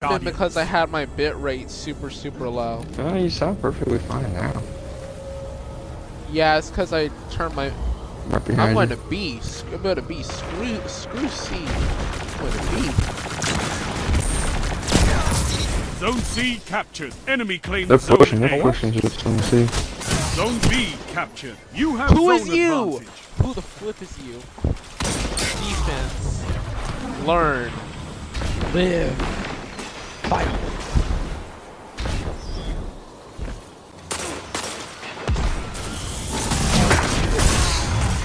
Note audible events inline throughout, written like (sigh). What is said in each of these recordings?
been because I had my bit rate super super low. Oh, you sound perfectly fine now. Yeah, it's because I turned my. Right I'm behind going you. to B. I'm going to B. Screw screw C. I'm going to B. Zone C captured. Enemy claims They're zone pushing, A. they're pushing to the see. Zone B captured. You have Who zone is you? advantage. Who the flip is you? Defense. Learn. Live. Fight.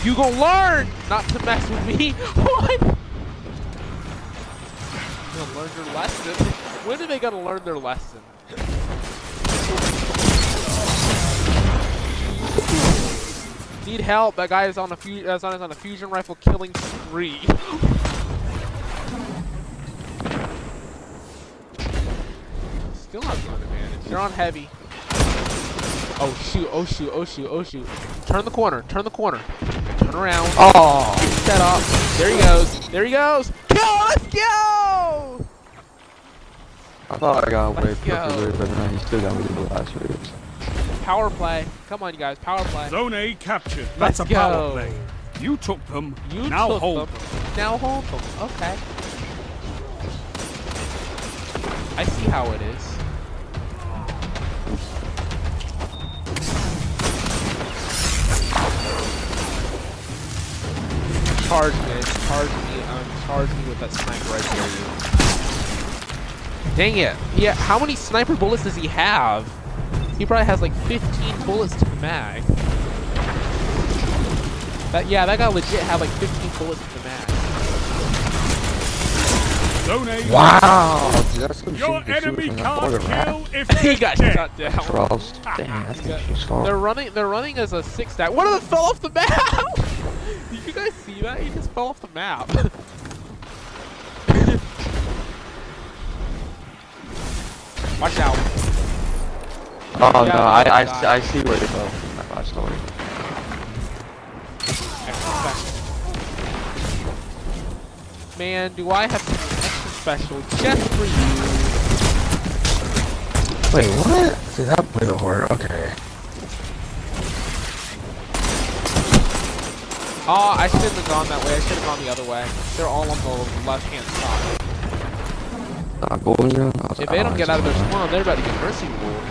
You gonna learn not to mess with me. (laughs) what? Gonna learn your lesson. When are they gonna learn their lesson? Need help. That guy is on a is uh, is on a fusion rifle killing spree. (laughs) Still not zone advantage. You're on heavy. Oh shoot, oh shoot, oh shoot, oh shoot. Turn the corner, turn the corner. Turn around. Oh! Set up. There he goes. There he goes. Kill, let's go! I thought I got away Let's go. perfectly, but then he still got me to the last race. Power play. Come on, you guys. Power play. Zone A captured. Let's That's a power go. play. You took them. You now took hold them. them. Now hold them. Okay. I see how it is. Charge me, charge me, um, charge me with that sniper right there, you. Dang it. Yeah, how many sniper bullets does he have? He probably has like 15 bullets to the mag. That, yeah, that guy legit had like 15 bullets to the mag. Zone Wow! Dude, that's some Your shit you shoot enemy from the can't border, right? kill if (laughs) he he's got dead. shot down. Trolls. Damn, that's Yeah. some shit They're running. They're running as a six stack. One of them fell off the map. (laughs) Did you guys see that? He just fell off the map. (laughs) Watch out. Oh Yeah, no, I, I, die. I see where to go. I watched already. Extra special. Man, do I have something extra special just for you? Wait, what? See, that played the horror. Okay. Oh, I shouldn't have gone that way. I should have gone the other way. They're all on the left-hand side. Golden gun? Was- If they don't get out of their spawn, they're about to get mercy ruled.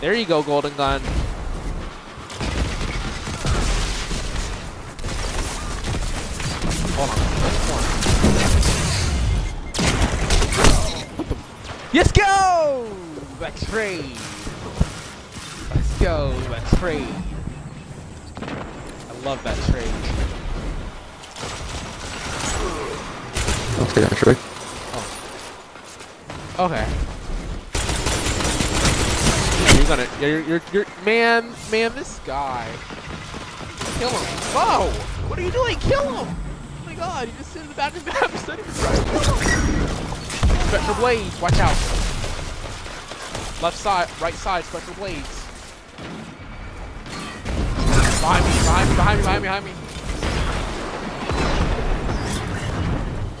There you go, golden gun. Hold on. One? Let's go! That trade. Let's go, that trade. I love that trade. Let's get that trick. Okay. Oh. You're gonna, you're, you're, you're, man, man, this guy. Kill him. Whoa! What are you doing? Kill him! Oh my god, you just sit in the back of the map (laughs) instead of Spectral Blades, watch out. Left side, right side, Spectral Blades. Behind me, behind me, behind me, behind me, behind me.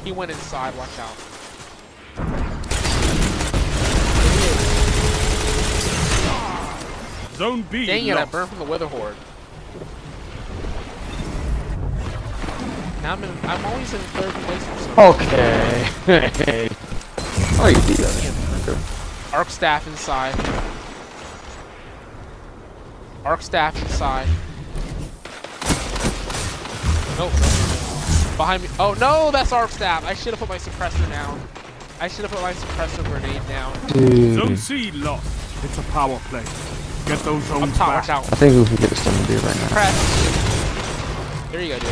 He went inside, watch out. Zone B Dang it, I lost. burned from the Witherhoard. Now I'm, in, I'm always in third place for some Okay. (laughs) oh, you beat that. Arc staff inside. Arc staff inside. Nope. Behind me. Oh no, that's arc staff. I should have put my suppressor down. I should have put my suppressor grenade down. Zone Dude. C lost. It's a power play. Get those Up zones top, back. watch out. I think we can get this done to do right now. Press. There you go, dude.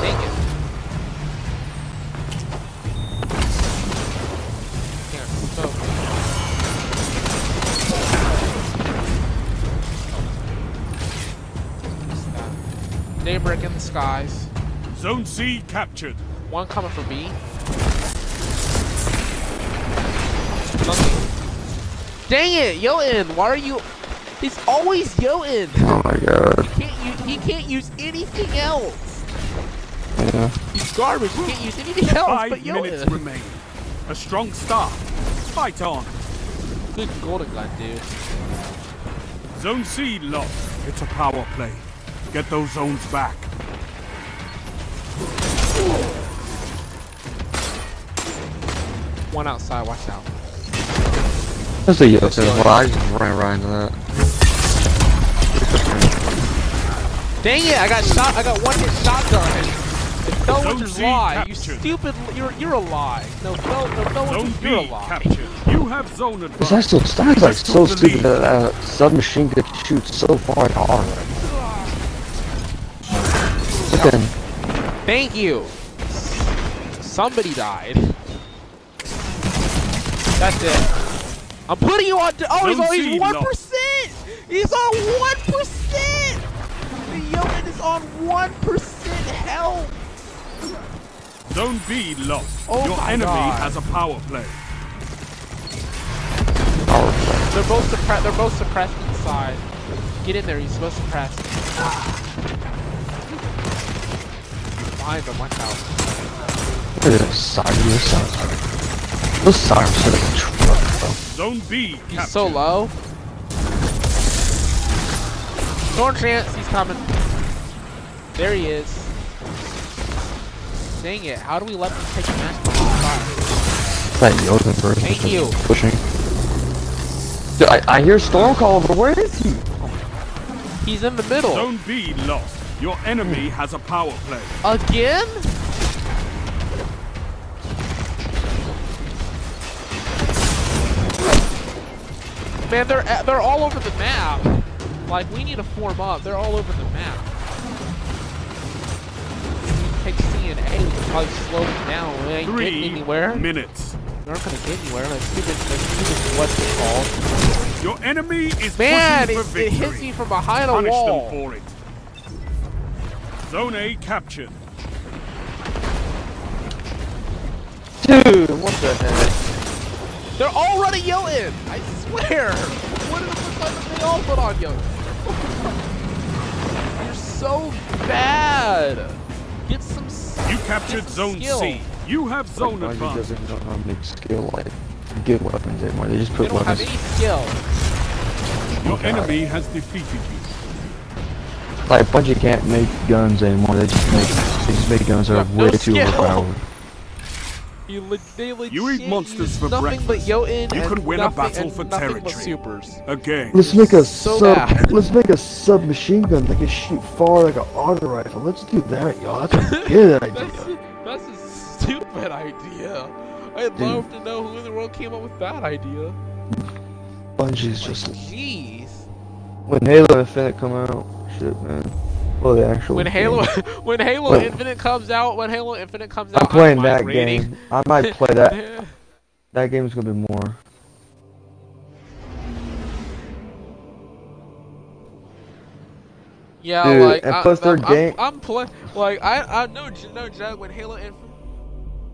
Dang it. Daybreak in the skies. Zone C captured. One coming for B. Nothing. Dang it, Yoin! Why are you? He's always Yoin. Oh my god. He can't use. He can't use anything else. Yeah. He's garbage. You can't use anything else Five but minutes Yoda. remain. A strong start. Fight on. Good golden gun, dude. Zone C lost. It's a power play. Get those zones back. One outside, watch out. That's a Yoda. Well, I just ran right into that. Dang it! I got shot. I got one hit shotgun. If no Zone one's C lie, you stupid. You're you're a lie. No, no, no, no Zone one's B you're a lie. captured. You have zone Is advantage. that so? That's like so stupid lead. that uh, submachine gun shoots so far and hard. But then, Thank you. Somebody died. That's it. I'm putting you on. Oh, he's on. He's one lost. He's on one percent. The Yeoman is on one percent health. Zone B lost. Oh Your enemy God. has a power play. They're both suppressed. They're both suppressed inside. Get in there. He's supposed to suppress. Find them. Watch out. Look at this side. This side. Those sirens are like a truck, bro. Zone B He's captured. so low. Stormtrance. He's coming. There he is. Dang it. How do we let them take the match from fire? That Yoda version. Thank is you. Pushing. Dude, I, I hear Stormcaller, but where is he? He's in the middle. Zone B lost. Your enemy has a power play. Again? Man, they're uh, they're all over the map. Like we need to form up. They're all over the map. Take C and A. We probably slow them down. We ain't Three getting anywhere. minutes. They're not gonna get anywhere. Like stupid, like stupid. What's it called? Your enemy is Man, it, for it hits me from behind a Punish wall. them for it. Zone A captured. Dude, what the heck? They're all running Jotunn! I swear! What is the first time that they all put on Jotunn? (laughs) You're so bad! Get some s- You captured some Zone skill. C. You have zone Like, Bungie advantage. doesn't know how to make skill like good weapons anymore. They just They put don't have any skill. Your God. enemy has defeated you. Like Bungie can't make guns anymore. They just make they just make guns that are have no way too skill. overpowered. You, le- they legit You eat monsters for nothing breakfast. but Jotunn You and could win a battle for territory. supers. Again. Let's make a So sub. bad. Let's make a submachine gun that can shoot far like an auto rifle. Let's do that, y'all. That's a good (laughs) That's, idea. that's a stupid idea. I'd love to know who in the world came up with that idea. Bungie's just Jeez. when Halo Infinite come out. Shit, man. Well, the actual When game. Halo, (laughs) when Halo Wait. Infinite comes out, when Halo Infinite comes out, I'm playing I'm that migrating. game. I might play that. (laughs) That game's gonna be more. yeah, Dude, like and I, plus their I'm, game- I'm, I'm play, like I, I know, no joke. When Halo Infinite,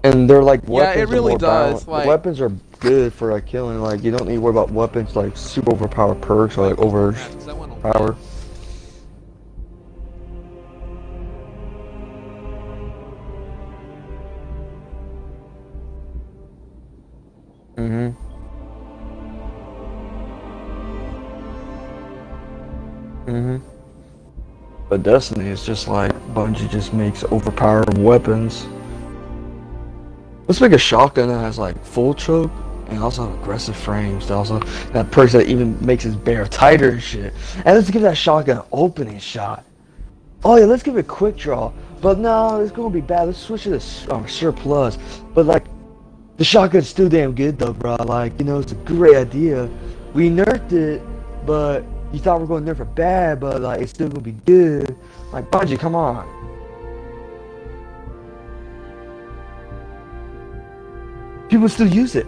And they're like Yeah, weapons. it are really more does, balanced. like- weapons are good for like killing. Like you don't need to worry about weapons like super overpowered perks or like over On power. Mm-hmm. Mm-hmm. But Destiny is just like Bungie just makes overpowered weapons. Let's make a shotgun that has like full choke and also aggressive frames. That also that perks that even makes his bear tighter and shit. And let's give that shotgun an opening shot. Oh yeah, let's give it quick draw. But no, it's gonna be bad. Let's switch it to s- um, surplus. But like, the shotgun's still damn good though, bro. Like, you know, it's a great idea. We nerfed it, but you thought we are gonna nerf it bad, but like, it's still gonna be good. Like, Bungie, come on. People still use it.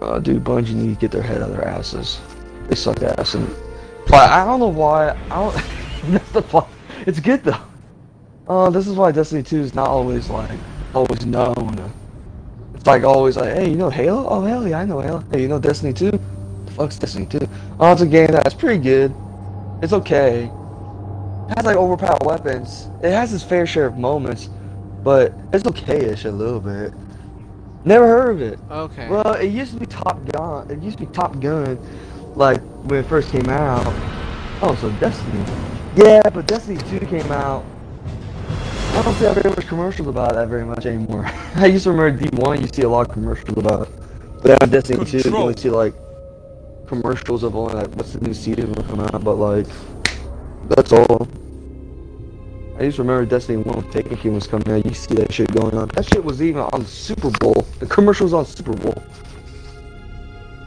uh, (laughs) dude, Bungie need to get their head out of their asses. They suck ass and. But I don't know why. I don't. (laughs) that's the plot. It's good though. Uh, this is why Destiny 2 is not always like always known. It's like always like, hey, you know Halo? Oh hell yeah, I know Halo. Hey, you know Destiny 2? The fuck's Destiny 2? Oh, it's a game that's pretty good. It's okay. It has like overpowered weapons. It has its fair share of moments, but it's okay-ish a little bit. Never heard of it. Okay. Well, it used to be Top Gun. It used to be Top Gun, like when it first came out. Oh, so Destiny. Yeah, but Destiny 2 came out. I don't see very much commercials about that very much anymore. (laughs) I used to remember D1. You see a lot of commercials about it. But now Destiny 2, you only see like commercials of only like what's the new season will come out. But like, that's all. I used to remember Destiny 1 with Taken King was coming out. You see that shit going on. That shit was even on Super Bowl. The commercials on Super Bowl.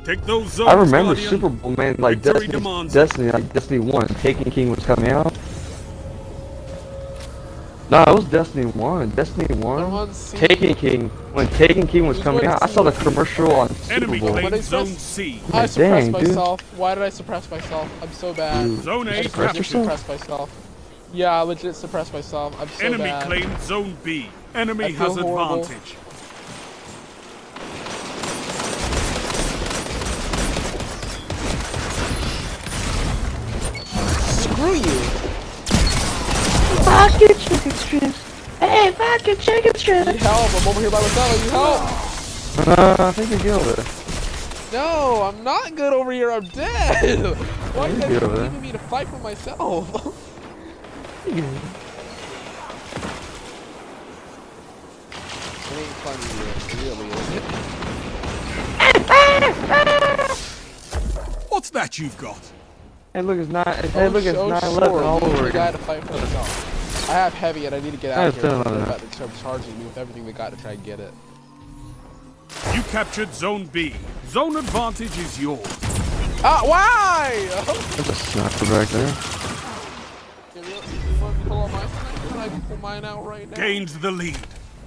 Take those zones, I remember Guardian. Super Bowl, man. Like Victory Destiny, Destiny, like Destiny 1. Taken King was coming out. No, it was Destiny 1. Destiny 1. on Taken King. When Taken King was coming out, I saw the commercial on Super Bowl. What claims is Zone this? C. I suppressed Dang, dude. myself. Why did I suppress myself? I'm so bad. Dude. Zone I A just suppressed legit yourself? myself. Yeah, I legit suppressed myself. I'm so Enemy bad. claims Zone B. Enemy has horrible. advantage. Screw you. Fuck your chicken strips. Hey, fuck your chicken strips. Need strips. help. I'm over here by myself. I need help. Uh, I think you killed it. No, I'm not good over here. I'm dead. (laughs) Why are you good guys there. leaving me to fight for myself? It ain't funny, really, is it? What's that you've got? Hey, look, it's not. Hey, look, it's Oh, 9 sure, 11 all you over the guy again. To fight for myself. I have heavy and I need to get out of here. understand because They're about about to start charging me with everything they got to try and get it. You captured Zone B. Zone advantage is yours. Ah, why? There's a sniper back there. You really- you want me to pull out my sniper? Can I pull mine out right now? Gains the lead.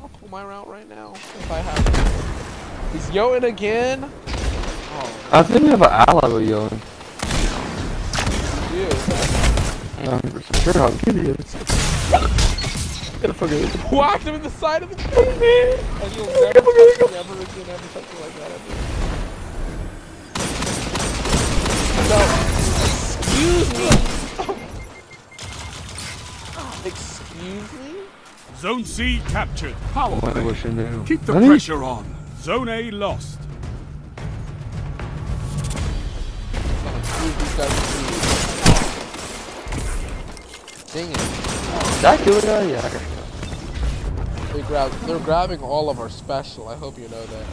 I'll pull mine out right now if I have to. He's Yoin again. Oh, I think we have an ally with you. dude. I'm sure I'll get it. Get the fuck out of here. Whacked him in the side of the face. And you'll never touch me ever again, ever touch me like that ever. No. Excuse me. Excuse me? Zone C captured. Power What play. wish I knew. Keep the Honey? pressure on. Zone A lost. Excuse these guys. please. Dang it. Did I kill the guy? Yeah, I got. They grab, they're grabbing all of our special. I hope you know that.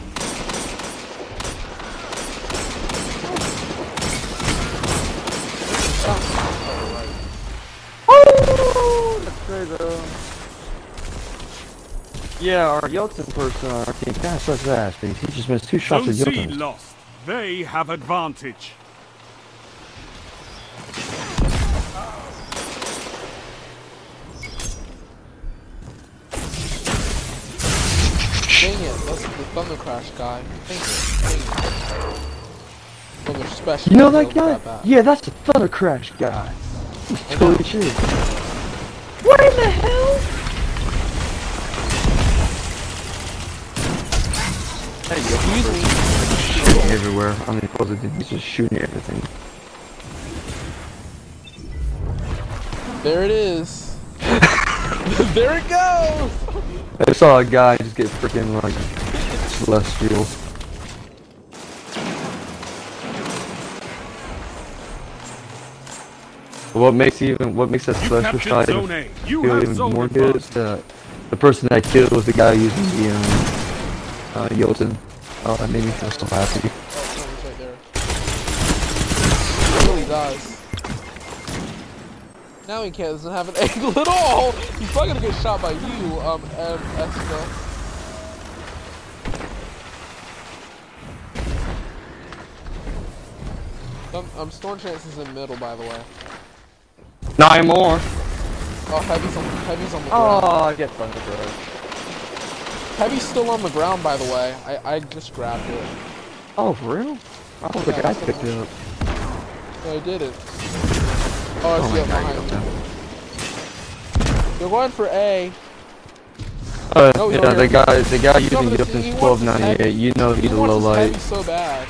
Oh, that's great though. Yeah, our Yeltsin person on our team kind of sucks ass because he just missed two shots Zone of C Yeltsin. lost. They have advantage. Thunder Crash guy. Dang it, dang it. Thunder Special. You know that guy? that. Yeah, that's the Thunder Crash guy. He's I know. totally shit. What in the hell? Excuse me. Shooting everywhere. I'm mean, positive. He's just shooting everything. There it is. (laughs) (laughs) there it goes! I saw a guy just get freaking like celestial. What makes even what makes that You celestial shot even, You feel even more good is that the person that killed was the guy using the um uh Jotunn. Oh, that made me feel so happy. Oh, someone's right there. It really does. Now he can't doesn't have an (laughs) angle at all! He's probably gonna get shot by you, um, M. Esca. Um, um, Stormtrance is in middle, by the way. Nine more. Oh, Heavy's on, Heavy's on the ground. Oh, I get thunder. Heavy's still on the ground, by the way. I, I just grabbed it. Oh, for real? I thought the guy picked it up. No, I did it. Oh, I Oh see my it god, behind you They're going for A. Uh, Oh, yeah, no, the guy, the guy using the to- Jotunn he wants his 1298. You know He he's a low light. so bad.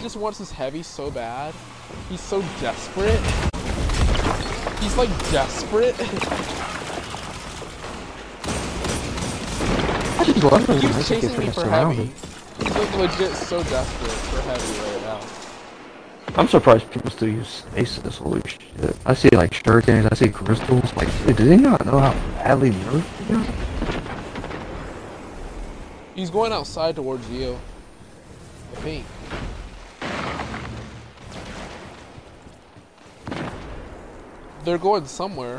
He just wants his heavy so bad. He's so desperate. He's like desperate. I just love it. He when I was just get chasing me for heavy. He's like legit so desperate for heavy right now. I'm surprised people still use stasis. Holy shit! I see like shurikens. I see crystals. Like, dude, do they not know how badly nerfed they are? He's going outside towards you. I think. They're going somewhere.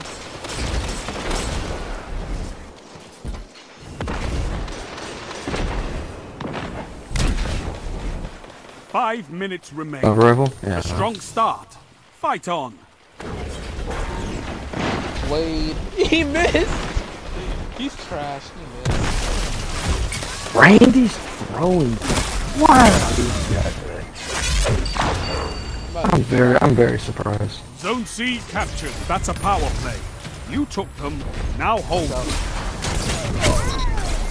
Five minutes remain. A rifle? Yeah. A uh-huh. strong start. Fight on. Blade. (laughs) He missed! He's trash. He missed. Randy's throwing. Why I'm very, I'm very surprised. Zone C captured. That's a power play. You took them. Now hold. So-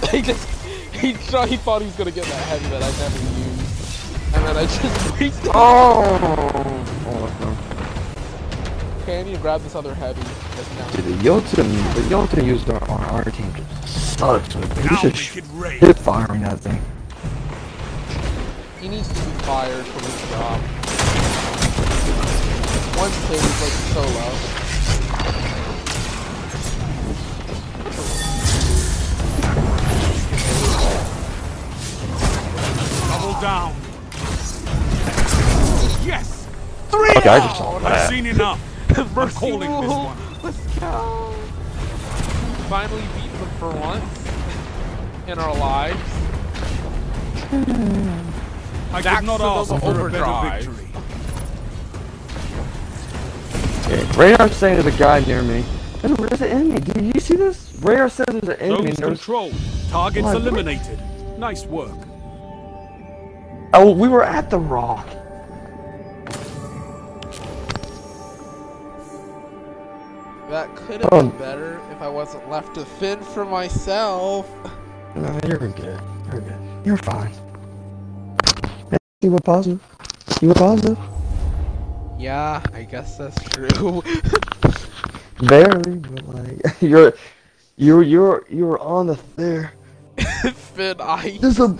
(laughs) he just he thought he thought he was gonna get that heavy that I never used, and then I just (laughs) wasted. Oh! Okay, I need to grab this other heavy. That's down. Dude, the Jotunn, the Jotunn used our, on our team just sucks. Man. Now He's make just it rain. firing that thing. He needs to be fired from his job. One stage like solo. Double down. Yes. Okay, I just saw I've seen enough. (laughs) I'm Mercy calling this one. Let's go. Finally beat them for once in our lives. I Back could not to ask for a better overdrive. victory. Okay, Radar saying there's a guy near me. There's, there's an enemy. Did you see this? Radar says there's an enemy. Zones and there's- controlled. Targets What? eliminated. Nice work. Oh, we were at the rock. That could have Um. been better if I wasn't left to fend for myself. (laughs) No, you're good. You're good. You're fine. You were positive. You were positive. Yeah, I guess that's true. (laughs) Barely, but like (laughs) you're, you're, you're, you're on the there. (laughs) Finn, I. There's a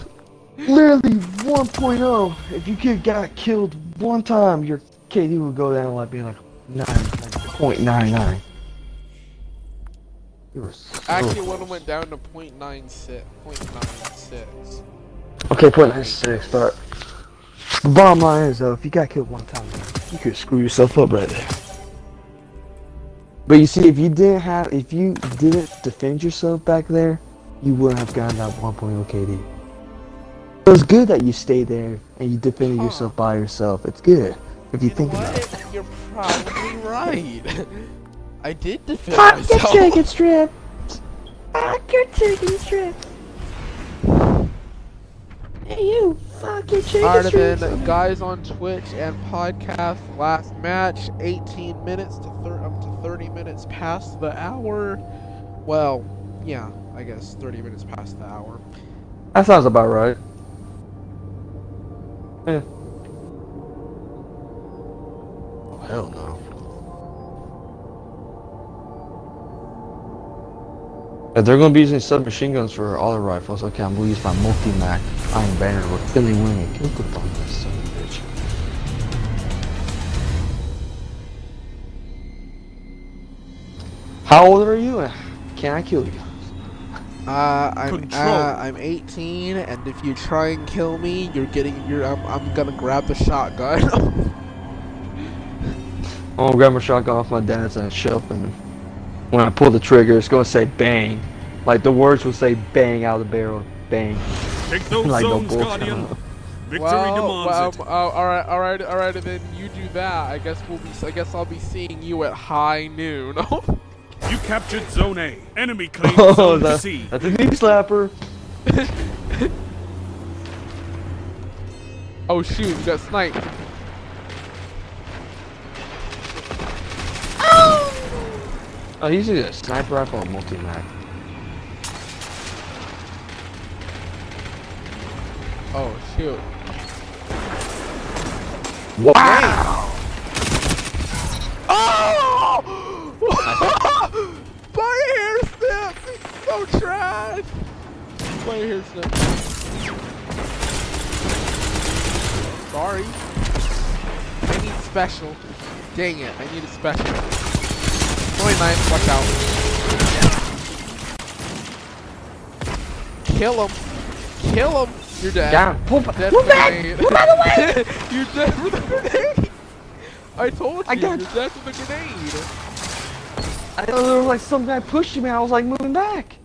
literally 1.0. If you get got killed one time, your KD would go down like being like nine, like 0.99. You were so Actually, one went down to 0.96. 0.96. Okay, point nine six, but the bottom line is though, if you got killed one time, you could screw yourself up right there. But you see, if you didn't have, if you didn't defend yourself back there, you wouldn't have gotten that 1.0 KD. It was good that you stayed there and you defended Huh. yourself by yourself. It's good if you You think about it. You're probably right. (laughs) I did defend Fuck your myself. chicken (laughs) strip! Fuck your chicken strip! Hey you! Fuck your chicken Alright then, guys on Twitch and podcast, last match, 18 minutes to thir- up to 30 minutes past the hour. Well, yeah, I guess 30 minutes past the hour. That sounds about right. Yeah. Oh, hell no. If they're gonna be using submachine guns for auto rifles, okay, I'm gonna use my Multimach Iron Banner with Billy Winnie. Kill the fuck this son of a bitch. How old are you? Can I kill you? Uh, I'm Control. uh, I'm 18, and if you try and kill me, you're getting you're I'm, I'm gonna grab the shotgun. (laughs) I'm gonna grab my shotgun off my dad's uh, shelf, and when I pull the trigger, it's gonna say bang. Like the words will say bang out of the barrel. Bang. Take those Like no zones, bullets Guardian. Victory well, demands well, uh, all right, all right, all right. Then you do that. I guess we'll be. I guess I'll be seeing you at high noon. (laughs) You captured Zone A. Enemy (laughs) claims Oh, Zone that, C. that's a knee slapper. (laughs) oh shoot, you got sniped. Oh, he's using a sniper rifle or Multimach. Oh, shoot. Wow! Oh! (laughs) My hair snip! He's so trash! My hair snip. Sorry. I need special. Dang it, I need a special. 29, watch out. Kill him. Kill him. You're dead. Down. Pull back. Dead Move the back. Move out of the way. (laughs) You're dead for the grenade. (laughs) I told you, I got- you're dead for the grenade. I know there was like some guy pushing me. I was like moving back.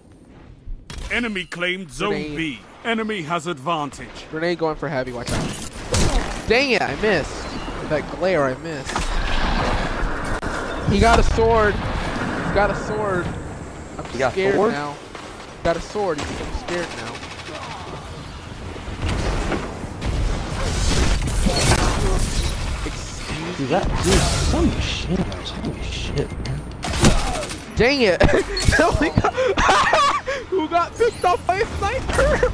Enemy claimed Zone Grenade. B. Enemy has advantage. Grenade going for heavy, watch out. Dang it, I missed. With that glare, I missed. He got a sword. He's got a sword. I'm He scared sword? now. Got a sword. He's I'm scared now. Excuse Dude, that dude, a shit. Holy shit, man. Dang it! (laughs) God. (laughs) Who got picked up by a sniper?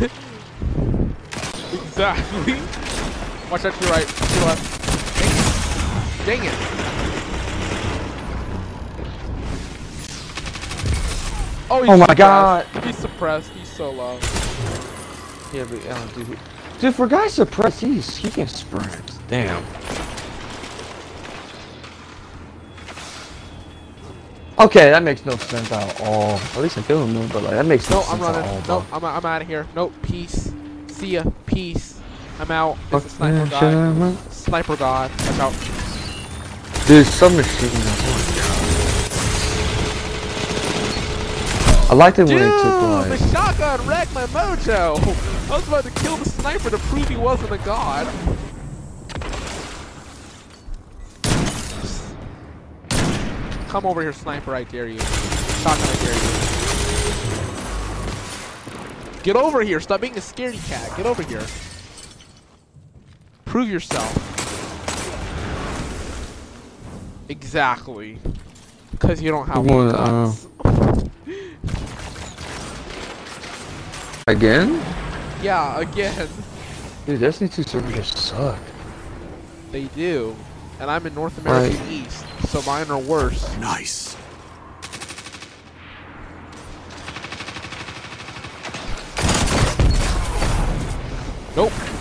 (laughs) exactly. Watch out to your right, to your left. Dang it! Dang it! Oh, he's Oh my suppressed. God. He's suppressed. He's so low. Yeah, but uh, dude, dude, for guys suppressed, he's he can sprint. Damn. Okay, that makes no sense at all. At least I killed him, though, but like that makes no, No, sense I'm running. at all. No, I'm, I'm out of here. Nope, peace. See ya. Peace. I'm out. It's a sniper guy. Sniper god. Watch out. Dude, some machine gun. Oh my god. I liked it when Dude, they took like. the shotgun wrecked my mojo. (laughs) I was about to kill the sniper to prove he wasn't a god. Come over here, sniper, I dare you. Shotgun, I dare you. Get over here, stop being a scaredy cat. Get over here. Prove yourself. Exactly. Because you don't have Well, one uh. (laughs) Again? Yeah, again. Dude, Destiny 2 servers just suck. They do. And I'm in North American Right. East, so mine are worse. Nice. Nope.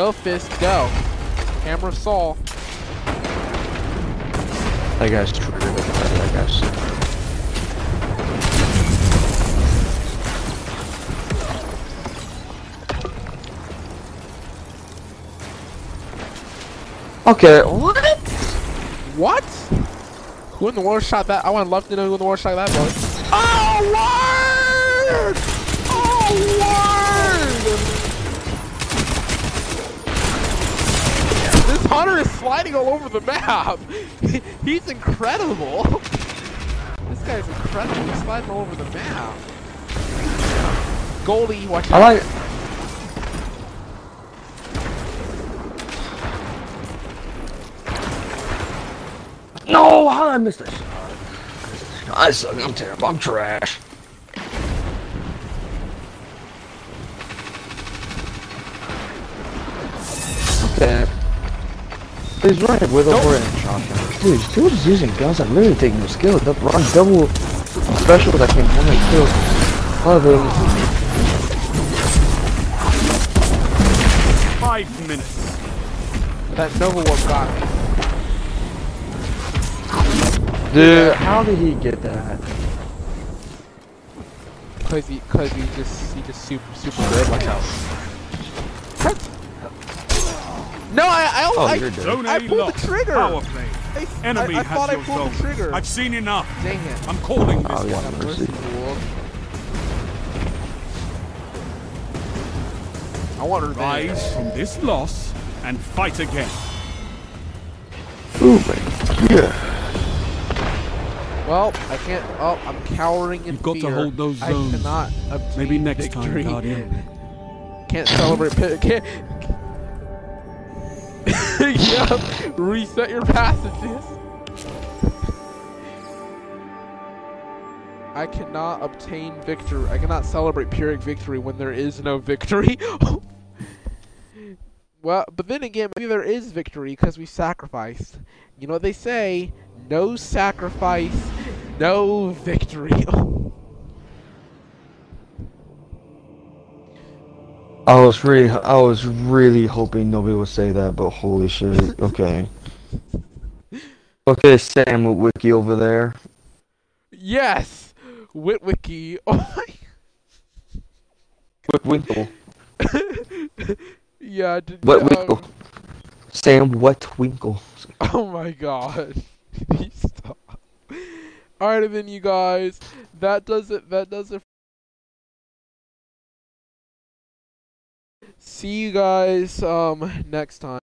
Go, Fist, go. Hammer of Sol. That guy's triggered. That guy's. Okay, what? What? Who in the world shot that? I would love to know who in the world shot that boy. Oh, word! Oh, word! This hunter is sliding all over the map. (laughs) He's incredible. This guy's incredible. He's sliding all over the map. Goldie, watch out. I like. No, how did I miss this? I suck. I'm terrible. I'm trash. Okay. He's running with over and shotgun. Dude, still just using guns that literally take no skill. The run double special that can only kill one. Five minutes. That Nova Warp got me. Dude, how did he get that? Cause he, cause he just, he just super, super good. Watch out. What? No, I, I, Oh, I, you're dead. Zone I A pulled the trigger. Power play. I, Enemy I, I has thought I pulled zone. the trigger. I've seen enough. Dang it. I'm calling this Oh, yeah. one. Mercy. mercy, I want revenge. Rise from this loss and fight again. Ooh, man. Yeah. Well, I can't. Oh, I'm cowering in the. You've got to hold those I zones. cannot Maybe next victory. time, Guardian. Can't celebrate. Can't. Yep. Reset your passages. I cannot obtain victory. I cannot celebrate Pyrrhic victory when there is no victory. (laughs) Well, but then again, maybe there is victory because we sacrificed. You know what they say? No sacrifice, no victory. (laughs) I was really, I was really hoping nobody would say that, but holy shit. (laughs) Okay. Okay, Sam Witwicky over there. yes, Witwicky. (laughs) Oh my. Witwinkle. (laughs) yeah. Did, Wetwinkle. um, Sam Wetwinkle. Oh my god. Stop. Alright then you guys. That does it that does it See you guys um next time.